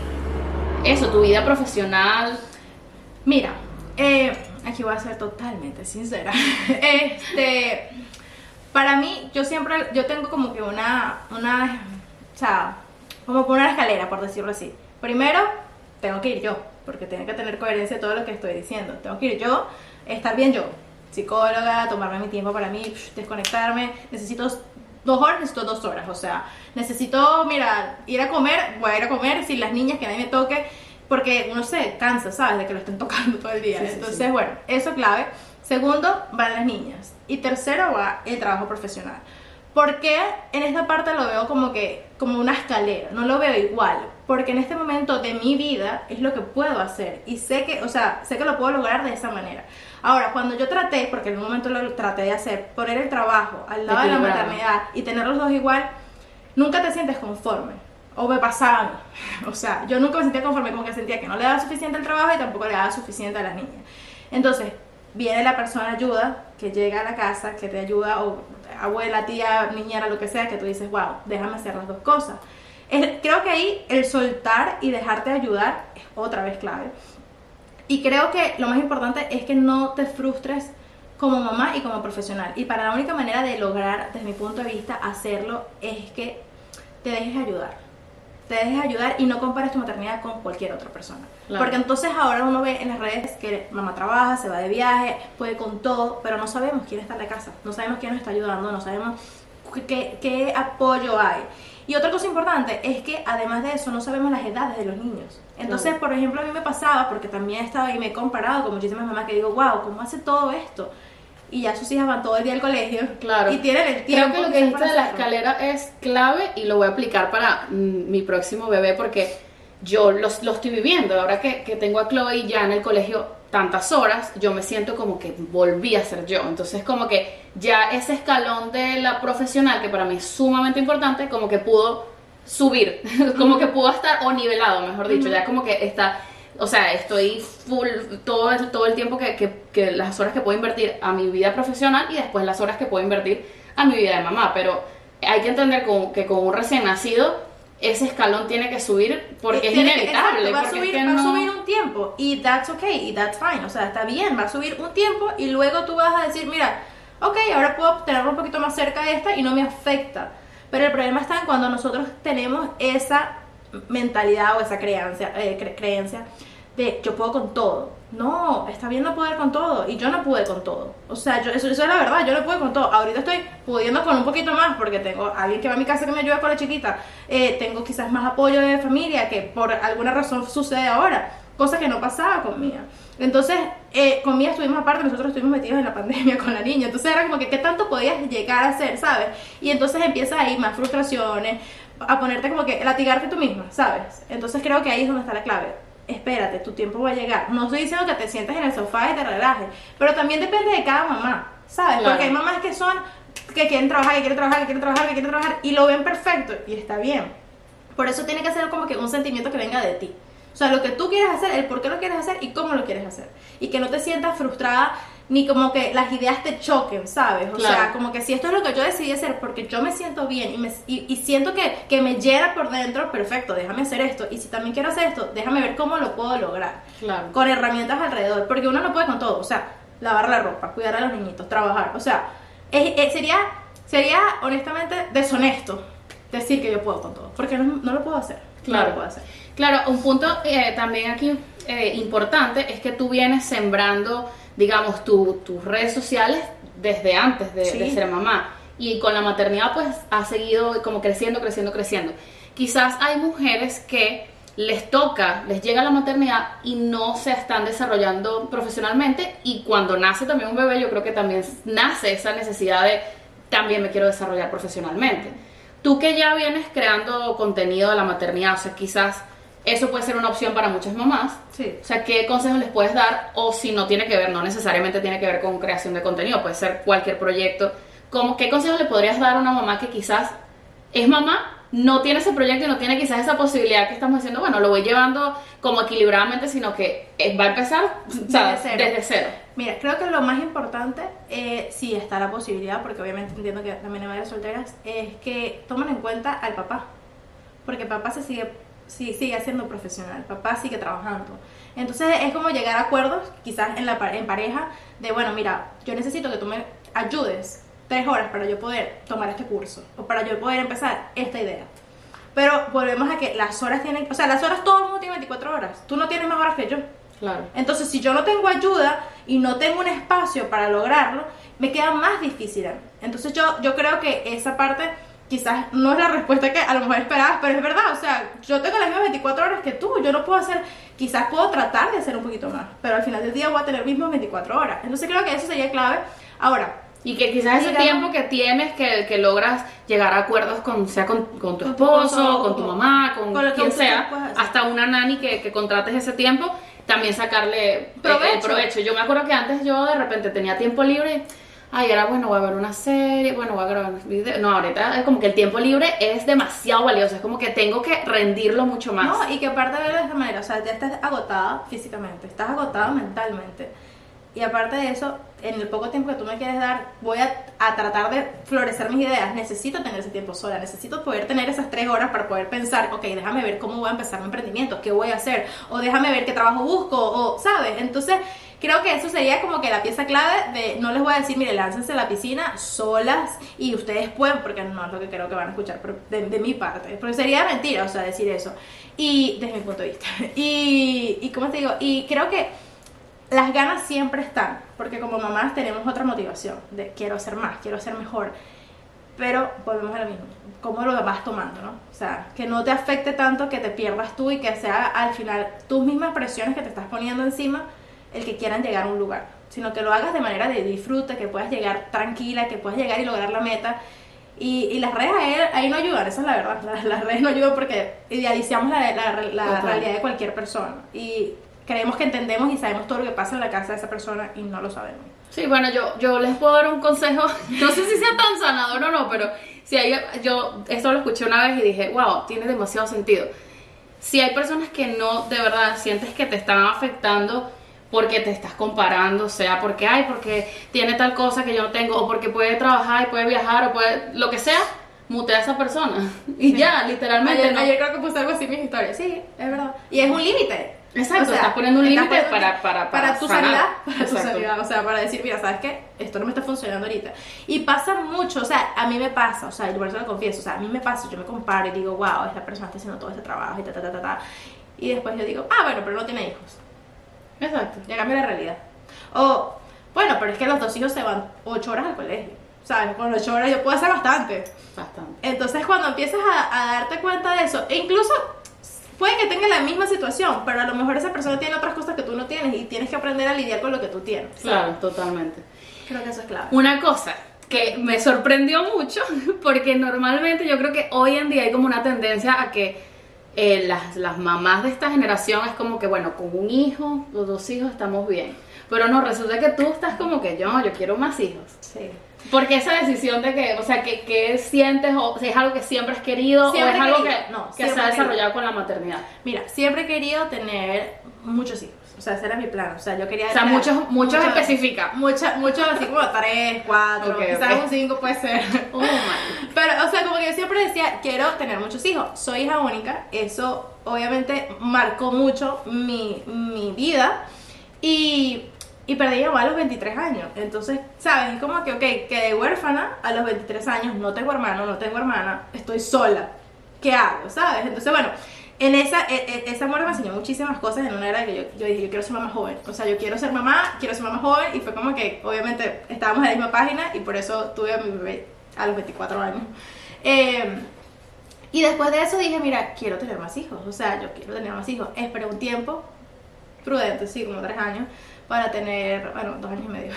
eso, tu vida profesional? Mira, eh, aquí voy a ser totalmente sincera. [laughs] este, para mí, yo siempre, yo tengo como que una, una, o sea, como por una escalera, por decirlo así. Primero, tengo que ir yo, porque tiene que tener coherencia todo lo que estoy diciendo. Tengo que ir yo, estar bien yo, psicóloga, tomarme mi tiempo para mí, desconectarme. Necesito dos horas, necesito dos horas. O sea, necesito, mira, ir a comer, voy a ir a comer sin las niñas, que nadie me toque, porque uno se cansa, ¿sabes? De que lo estén tocando todo el día. Sí, sí, Entonces, sí. bueno, eso clave. Segundo, van las niñas. Y tercero, va el trabajo profesional. Porque en esta parte lo veo como que como una escalera, no lo veo igual, porque en este momento de mi vida es lo que puedo hacer y sé que, o sea, sé que lo puedo lograr de esa manera. Ahora, cuando yo traté, porque en un momento lo traté de hacer, poner el trabajo al lado de la Equilibrado. maternidad y tener los dos igual, nunca te sientes conforme. O me pasaba a mí. [laughs] O sea, yo nunca me sentía conforme, como que sentía que no le daba suficiente al trabajo y tampoco le daba suficiente a las niñas. Entonces, viene la persona ayuda, que llega a la casa, que te ayuda, o abuela, tía, niñera, lo que sea, que tú dices, wow, déjame hacer las dos cosas. Creo que ahí el soltar y dejarte ayudar es otra vez clave. Y creo que lo más importante es que no te frustres como mamá y como profesional. Y para la única manera de lograr, desde mi punto de vista, hacerlo es que te dejes ayudar. Te dejes ayudar y no compares tu maternidad con cualquier otra persona. Claro. Porque entonces ahora uno ve en las redes que mamá trabaja, se va de viaje, puede con todo, pero no sabemos quién está en la casa, no sabemos quién nos está ayudando, no sabemos qué, qué apoyo hay. Y otra cosa importante es que además de eso no sabemos las edades de los niños. Entonces, Claro. por ejemplo, a mí me pasaba, porque también estaba y me he comparado con muchísimas mamás que digo, wow, ¿cómo hace todo esto? Y ya sus hijas van todo el día al colegio. Claro. Y tienen el Creo tiempo. que lo que dijiste de la escalera es clave y lo voy a aplicar para mm, mi próximo bebé porque yo lo, lo estoy viviendo. Ahora que, que tengo a Chloe ya en el colegio tantas horas, yo me siento como que volví a ser yo. Entonces como que ya ese escalón de la profesional, que para mí es sumamente importante, como que pudo subir, [laughs] como que pudo estar o nivelado, mejor dicho, ya como que está... O sea, estoy full todo el, todo el tiempo que, que, que las horas que puedo invertir a mi vida profesional y después las horas que puedo invertir a mi vida de mamá. Pero hay que entender con- que con un recién nacido ese escalón tiene que subir porque es Tiene inevitable. exacto, va, a porque es subir, que va a no- subir un tiempo y that's okay y that's fine. O sea, está bien, va a subir un tiempo y luego tú vas a decir, mira, ok, ahora puedo tenerlo un poquito más cerca de esta y no me afecta. Pero el problema está en cuando nosotros tenemos esa mentalidad o esa creencia, eh, cre- creencia de yo puedo con todo. No, está bien no poder con todo y yo no pude con todo. O sea, yo, eso, es la verdad, yo no pude con todo. Ahorita estoy pudiendo con un poquito más porque tengo alguien que va a mi casa que me ayuda con la chiquita. Eh, tengo quizás más apoyo de familia que por alguna razón sucede ahora, cosa que no pasaba con. Entonces, eh, estuvimos aparte, nosotros estuvimos metidos en la pandemia [laughs] con la niña. Entonces era como que qué tanto podías llegar a hacer, ¿sabes? Y entonces empieza ahí más frustraciones, a ponerte como que latigarte tú misma, ¿sabes? Entonces creo que ahí es donde está la clave. Espérate, tu tiempo va a llegar. No estoy diciendo que te sientes en el sofá y te relajes, pero también depende de cada mamá, ¿sabes? Claro. Porque hay mamás que son, que quieren trabajar, que quieren trabajar, que quieren trabajar, que quieren trabajar y lo ven perfecto y está bien. Por eso tiene que ser como que un sentimiento que venga de ti. O sea, lo que tú quieres hacer, el por qué lo quieres hacer y cómo lo quieres hacer. Y que no te sientas frustrada ni como que las ideas te choquen, ¿sabes? O Claro. sea, como que si esto es lo que yo decidí hacer porque yo me siento bien y, me, y, y siento que, que me llena por dentro, perfecto, déjame hacer esto. Y si también quiero hacer esto, déjame ver cómo lo puedo lograr. Claro. Con herramientas alrededor. Porque uno no puede con todo. O sea, lavar la ropa, cuidar a los niñitos, trabajar. O sea, es- es- sería, sería honestamente deshonesto decir que yo puedo con todo. Porque no, no lo puedo hacer. No Claro. lo puedo hacer. Claro, un punto eh, también aquí eh, importante es que tú vienes sembrando, digamos, tu- tus redes sociales desde antes de, Sí. de ser mamá. Y con la maternidad pues ha seguido como creciendo, creciendo, creciendo. Quizás hay mujeres que les toca, les llega la maternidad y no se están desarrollando profesionalmente y cuando nace también un bebé yo creo que también nace esa necesidad de también me quiero desarrollar profesionalmente. Tú que ya vienes creando contenido de la maternidad, o sea, quizás eso puede ser una opción para muchas mamás. Sí. O sea, ¿qué consejos les puedes dar? O si no tiene que ver, no necesariamente tiene que ver con creación de contenido, puede ser cualquier proyecto. ¿Cómo, ¿Qué consejos le podrías dar a una mamá que quizás es mamá, no tiene ese proyecto y no tiene quizás esa posibilidad que estamos diciendo, bueno, lo voy llevando como equilibradamente, sino que eh, va a empezar sea, Desde cero. desde cero. Mira, creo que lo más importante, eh, si está la posibilidad, porque obviamente entiendo que también hay varias solteras, es que tomen en cuenta al papá. Porque papá se sigue, sí, sigue siendo profesional, papá sigue trabajando. Entonces es como llegar a acuerdos, quizás en, la, en pareja, de bueno, mira, yo necesito que tú me ayudes tres horas para yo poder tomar este curso o para yo poder empezar esta idea. Pero volvemos a que las horas tienen, o sea, las horas todo el mundo tiene 24 horas. Tú no tienes más horas que yo. Claro. Entonces, si yo no tengo ayuda y no tengo un espacio para lograrlo, me queda más difícil. Entonces, yo, yo creo que esa parte quizás no es la respuesta que a lo mejor esperabas, pero es verdad. O sea, yo tengo las mismas 24 horas que tú. Yo no puedo hacer, quizás puedo tratar de hacer un poquito más, pero al final del día voy a tener mismas 24 horas. Entonces, creo que eso sería clave. Ahora, Y que quizás ese Digamos- tiempo que tienes, que, que logras llegar a acuerdos con, sea con, con tu esposo, con tu mamá, con, quien sea, hasta una nani que, que contrates ese tiempo, también sacarle eh, Provecho. el provecho. Yo me acuerdo que antes yo de repente tenía tiempo libre ay, era bueno, voy a ver una serie, bueno, voy a grabar un video. No, ahorita es como que el tiempo libre es demasiado valioso, es como que tengo que rendirlo mucho más. No, y que aparte de verlo de esta manera, o sea, ya estás agotada físicamente, estás agotada mentalmente. Y aparte de eso, en el poco tiempo que tú me quieres dar, voy a, a tratar de florecer mis ideas. Necesito tener ese tiempo sola, necesito poder tener esas tres horas para poder pensar, ok, déjame ver cómo voy a empezar mi emprendimiento, qué voy a hacer, o déjame ver qué trabajo busco, o, ¿sabes? Entonces, creo que eso sería como que la pieza clave de, no les voy a decir, mire, láncense a la piscina solas y ustedes pueden, porque no es lo que creo que van a escuchar de, de mi parte, porque sería mentira, o sea, decir eso, y desde mi punto de vista. [laughs] Y, y ¿cómo te digo? Y creo que las ganas siempre están, porque como mamás tenemos otra motivación, de quiero hacer más, quiero hacer mejor, pero volvemos a lo mismo, cómo lo vas tomando, ¿no? O sea, que no te afecte tanto que te pierdas tú y que sea al final tus mismas presiones que te estás poniendo encima el que quieran llegar a un lugar, sino que lo hagas de manera de disfrute, que puedas llegar tranquila, que puedas llegar y lograr la meta. Y, y las redes ahí, ahí no ayudan, esa es la verdad. Las, [laughs] las redes no ayudan porque idealizamos la, la- realidad de cualquier persona. Y creemos que entendemos y sabemos todo lo que pasa en la casa de esa persona y no lo sabemos. Sí, bueno, yo, yo les puedo dar un consejo, [laughs] no sé si sea tan sanador o no, pero si hay, yo esto lo escuché una vez y dije, wow, tiene demasiado sentido. Si hay personas que no, de verdad, sientes que te están afectando porque te estás comparando, o sea, porque, ay, porque tiene tal cosa que yo no tengo, o porque puede trabajar y puede viajar, o puede, lo que sea, mutea a esa persona. [laughs] Y Sí. ya, literalmente. Ayer, no- ayer creo que puse algo así en mis historias. Sí, es verdad. Y es un límite. Exacto, estás poniendo un límite poniendo- para- para- para tu sanidad. Para tu Exacto. sanidad. O sea, para decir, mira, ¿sabes qué? Esto no me está funcionando ahorita. Y pasa mucho. O sea, a mí me pasa. O sea, yo por eso lo confieso. O sea, a mí me pasa. Yo me comparo y digo, wow, esta persona está haciendo todo este trabajo y ta, ta, ta, ta, ta. Y después yo digo, ah, bueno, pero no tiene hijos. Exacto. Ya cambia la realidad. O, bueno, pero es que los dos hijos se van ocho horas al colegio. ¿Sabes? Con ocho horas yo puedo hacer bastante. Bastante. Entonces cuando empiezas a, a darte cuenta de eso, e incluso puede que tenga la misma situación, pero a lo mejor esa persona tiene otras cosas que tú no tienes y tienes que aprender a lidiar con lo que tú tienes. ¿sabes? Claro, totalmente. Creo que eso es clave. Una cosa que me sorprendió mucho, [laughs] porque normalmente yo creo que hoy en día hay como una tendencia a que eh, las, las mamás de esta generación es como que, bueno, con un hijo o dos hijos estamos bien. Pero no, resulta que tú estás como que yo, yo quiero más hijos. Sí. Porque esa decisión de que, o sea, que, que sientes, o si es algo que siempre has querido, Siempre o es algo querido. que, No, que se ha querido. desarrollado con la maternidad. Mira, siempre he querido tener muchos hijos. O sea, ese era mi plan. O sea, yo quería. O sea, tener muchos, muchos especifica. Muchos, muchos así como tres, cuatro, Ok, quizás ok. un cinco puede ser. [laughs] Oh. Pero, o sea, como que yo siempre decía, quiero tener muchos hijos. Soy hija única. Eso, obviamente, marcó mucho mi, mi vida. Y, y perdí a mamá a los 23 años. Entonces, ¿sabes? Es como que, ok, quedé huérfana a los 23 años. No tengo hermano, no tengo hermana. Estoy sola. ¿Qué hago? ¿Sabes? Entonces, bueno. En esa, e- e- esa muerte me enseñó muchísimas cosas en una era que yo, yo dije, yo quiero ser mamá joven. O sea, yo quiero ser mamá, quiero ser mamá joven. Y fue como que, obviamente, estábamos en la misma página y por eso tuve a mi bebé a los 24 años. Eh, y después de eso dije, mira, quiero tener más hijos. O sea, yo quiero tener más hijos. Esperé un tiempo prudente, sí, como tres años, para tener, bueno, dos años y medio,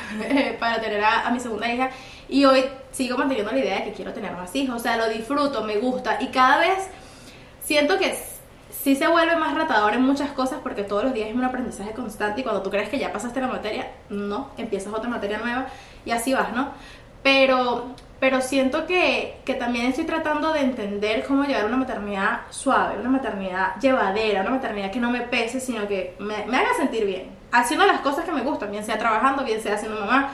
[laughs] para tener a, a mi segunda hija. Y hoy sigo manteniendo la idea de que quiero tener más hijos. O sea, lo disfruto, me gusta. Y cada vez siento que sí se vuelve más ratador en muchas cosas porque todos los días es un aprendizaje constante y cuando tú crees que ya pasaste la materia, no, empiezas otra materia nueva y así vas, ¿no? pero, pero siento que, que también estoy tratando de entender cómo llevar una maternidad suave, una maternidad llevadera, una maternidad que no me pese, sino que me, me haga sentir bien, haciendo las cosas que me gustan, bien sea trabajando, bien sea haciendo mamá,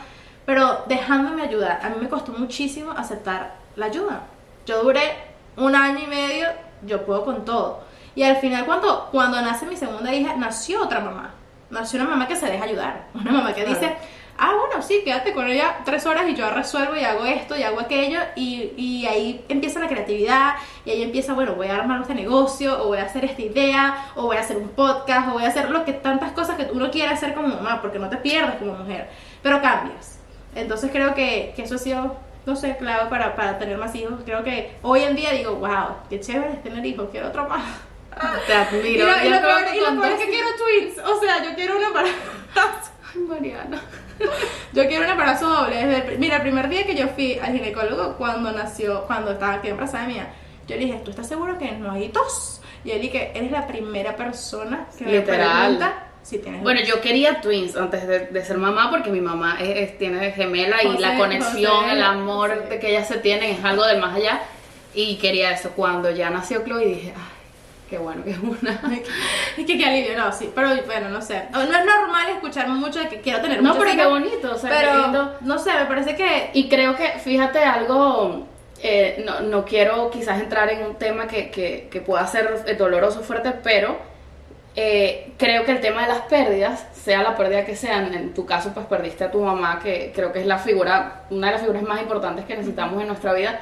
pero dejándome ayudar. A mí me costó muchísimo aceptar la ayuda. Yo duré un año y medio, yo puedo con todo. Y al final, cuando, cuando nace mi segunda hija, nació otra mamá. Nació una mamá que se deja ayudar. Una mamá que dice, ah, bueno, sí, quédate con ella tres horas y yo resuelvo y hago esto y hago aquello. Y, y ahí empieza la creatividad y ahí empieza, bueno, voy a armar este negocio o voy a hacer esta idea o voy a hacer un podcast o voy a hacer lo que tantas cosas que uno quiere hacer como mamá porque no te pierdes como mujer, pero cambias. Entonces creo que, que eso ha sido no sé, clave para, para tener más hijos. Creo que hoy en día digo, wow, qué chévere es tener hijos, quiero otro más. Te admiro. Y lo, peor, es que quiero twins. O sea, yo quiero un embarazo. [laughs] Ay, Mariana. Yo quiero un embarazo doble. Desde el mira, el primer día que yo fui al ginecólogo cuando nació, cuando estaba aquí embarazada mía, yo le dije, ¿tú estás seguro que no hay tos? Y él dije, eres la primera persona que me Literal. pregunta si tienes Bueno, yo quería twins antes de, de ser mamá porque mi mamá es, es- tiene gemela y José, la conexión, José, el amor que ellas se tienen es algo del más allá. Y quería eso. Cuando ya nació Chloe dije, ay, qué bueno que es una. [laughs] Es que qué alivio, no, sí. Pero bueno, no sé. No es normal escuchar mucho de que quiero tener No, pero qué bonito, o sea, Pero, lindo. no sé, me parece que Y creo que, fíjate algo, eh, no, no quiero quizás entrar en un tema que, que, que pueda ser doloroso, fuerte, pero eh, creo que el tema de las pérdidas, sea la pérdida que sea, en, en tu caso pues perdiste a tu mamá, que creo que es la figura, una de las figuras más importantes que necesitamos en nuestra vida,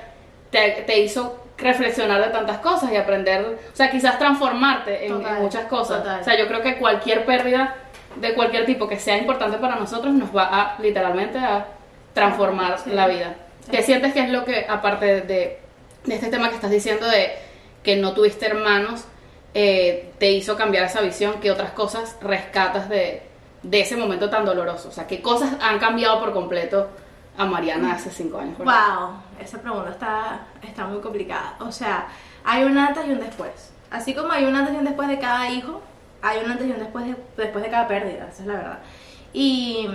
te, te hizo reflexionar de tantas cosas y aprender, o sea, quizás transformarte en, en Total, muchas cosas. total. O sea, yo creo que cualquier pérdida de cualquier tipo que sea importante para nosotros nos va a literalmente a transformar Sí. la vida. ¿Qué sientes que es lo que, aparte de, de este tema que estás diciendo de que no tuviste hermanos, eh, te hizo cambiar esa visión? ¿Qué otras cosas rescatas de, de ese momento tan doloroso? O sea, ¿qué cosas han cambiado por completo a Mariana hace cinco años? ejemplo? Wow, esa pregunta está, está muy complicada. O sea, hay un antes y un después. Así como hay un antes y un después de cada hijo, hay un antes y un después de, después de cada pérdida, esa es la verdad. Y,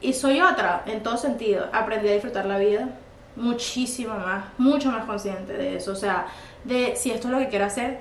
y soy otra, en todo sentido. Aprendí a disfrutar la vida muchísimo más, mucho más consciente de eso. O sea, de si esto es lo que quiero hacer,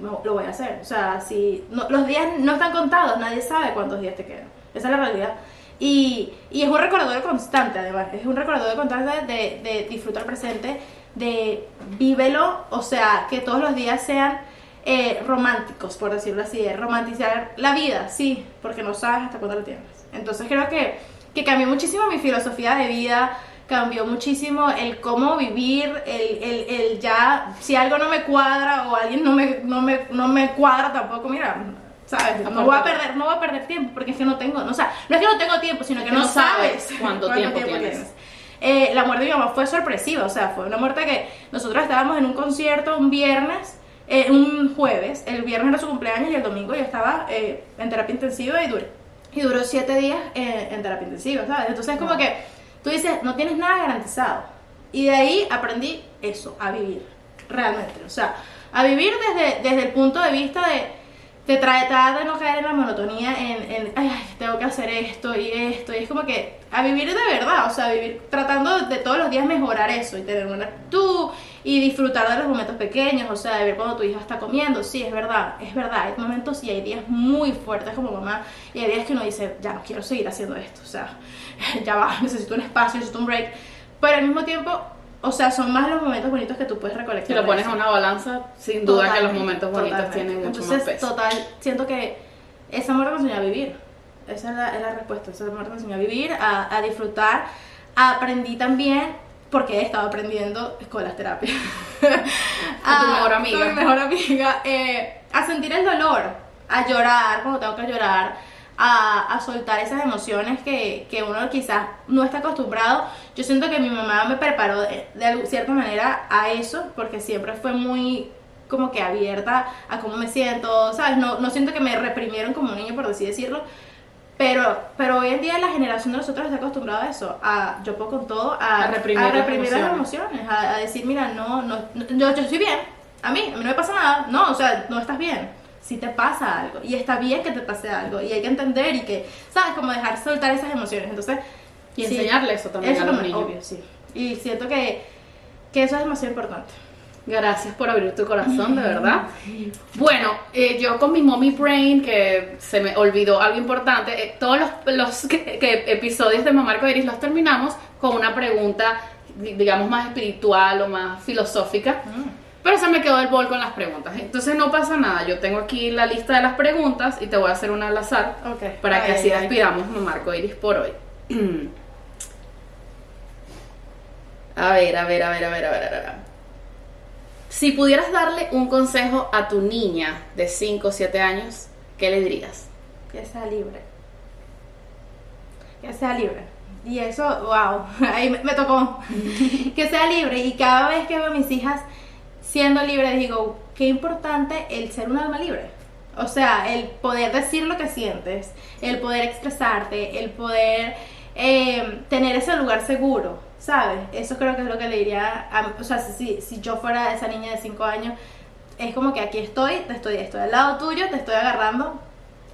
lo voy a hacer. O sea, si no- los días no están contados, nadie sabe cuántos días te quedan. Esa es la realidad. Y, y es un recordatorio constante, además. Es un recordatorio constante de, de disfrutar presente, de vívelo, o sea, que todos los días sean eh, románticos, por decirlo así, de romantizar la vida, sí, porque no sabes hasta cuándo la tienes. Entonces creo que, que cambió muchísimo mi filosofía de vida, cambió muchísimo el cómo vivir, el, el, el ya, si algo no me cuadra o alguien no me, no me, no me cuadra tampoco, mira, ¿sabes? No voy a perder, no voy a perder tiempo porque es que no tengo, no, o sea, no es que no tengo tiempo, sino que, que no, no sabes [laughs] cuánto tiempo tienes. Eh, la muerte de mi mamá fue sorpresiva, o sea, fue una muerte que nosotros estábamos en un concierto un viernes, eh, un jueves, el viernes era su cumpleaños y el domingo yo estaba eh, en terapia intensiva y duré, y duró siete días en terapia intensiva, ¿sabes? Entonces como que tú dices, no tienes nada garantizado. Y de ahí aprendí eso, a vivir, realmente, o sea, a vivir desde, desde el punto de vista de, de tratar de no caer en la monotonía, en, tengo que hacer esto y esto, y es como que a vivir de verdad, o sea, vivir tratando de todos los días mejorar eso y tener una actitud y disfrutar de los momentos pequeños, o sea, de ver cuando tu hija está comiendo, sí, es verdad, es verdad, hay momentos y hay días muy fuertes como mamá y hay días que uno dice, ya no quiero seguir haciendo esto, o sea, [laughs] ya va, [laughs] necesito un espacio, necesito un break, pero al mismo tiempo, o sea, son más los momentos bonitos que tú puedes recolectar. Si lo pones a una balanza, sin duda que los momentos bonitos totalmente. tienen mucho Entonces, más peso. total, siento que esa muerte me enseñó a vivir. Esa es la, es la respuesta. Esa muerte me enseñó a vivir, a, a disfrutar. Aprendí también, porque he estado aprendiendo con las terapias. [laughs] a- tu mejor amiga. Mi mejor amiga. eh, a sentir el dolor, a llorar cuando tengo que llorar. A, a soltar esas emociones que, que uno quizás no está acostumbrado. Yo siento que mi mamá me preparó de, cierta manera a eso, porque siempre fue muy como que abierta a cómo me siento, ¿sabes? No, no siento que me reprimieron como un niño, por así decirlo. Pero, pero hoy en día la generación de nosotros está acostumbrada a eso, a yo puedo con todo, a, A reprimir las reprimir las emociones. emociones, a, a decir, mira, no, no, no, yo, yo estoy bien, a mí, a mí no me pasa nada, no, o sea, no estás bien, si te pasa algo, y está bien que te pase algo, y hay que entender y que, ¿sabes? Como dejar soltar esas emociones. Entonces, Y Sí. enseñarle eso también Eso a los niños. obvio, sí. Y siento que, que eso es demasiado importante. Gracias por abrir tu corazón, de verdad. [laughs] Bueno, eh, yo con mi mommy brain, que se me olvidó algo importante, eh, todos los, los que- que episodios de Mamá Arcoiris los terminamos con una pregunta, di- digamos, más espiritual o más filosófica. Pero se me quedó el bol con las preguntas. Entonces no pasa nada. Yo tengo aquí la lista de las preguntas y te voy a hacer una al azar Ok. para que así ay. despidamos Mamá Arcoiris por hoy. [clears throat] A ver, a ver, a ver, a ver, a ver, a ver. Si pudieras darle un consejo a tu niña de 5 o 7 años, ¿qué le dirías? Que sea libre. Que sea libre. Y eso, wow, [laughs] ahí me, me tocó. [laughs] que sea libre. Y cada vez que veo a mis hijas siendo libres, digo, qué importante el ser un alma libre. O sea, el poder decir lo que sientes, el poder expresarte, el poder eh, tener ese lugar seguro, ¿sabes? Eso creo que es lo que le diría, a, o sea, si, si yo fuera esa niña de 5 años, es como que aquí estoy, te estoy, estoy al lado tuyo, te estoy agarrando,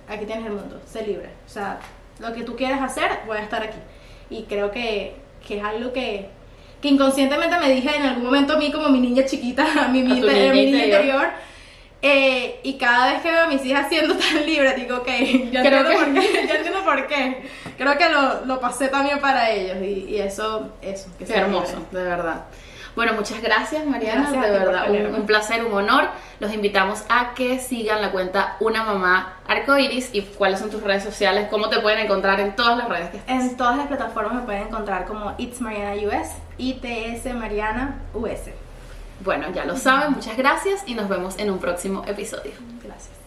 aquí tienes el mundo, sé libre. O sea, lo que tú quieras hacer, voy a estar aquí. Y creo que, que es algo que, que inconscientemente me dije en algún momento a mí como mi niña chiquita, [laughs] a mi, mi, inter- niña mi niña interior. Eh, y cada vez que veo a mis hijas siendo [laughs] tan libres, digo, ok, ya Creo entiendo, que- por qué, ya entiendo por qué. Creo que lo, lo pasé también para ellos y, y eso, eso. Que Qué hermoso, libres. de verdad. Bueno, muchas gracias Mariana, Gracias de verdad, un, un placer, un honor. Los invitamos a que sigan la cuenta Una Mamá Arcoiris y cuáles son tus redes sociales, cómo te pueden encontrar en todas las redes que estés. En todas las plataformas me pueden encontrar como It's Mariana US, ITS Mariana US. Bueno, ya lo saben, muchas gracias y nos vemos en un próximo episodio. Gracias.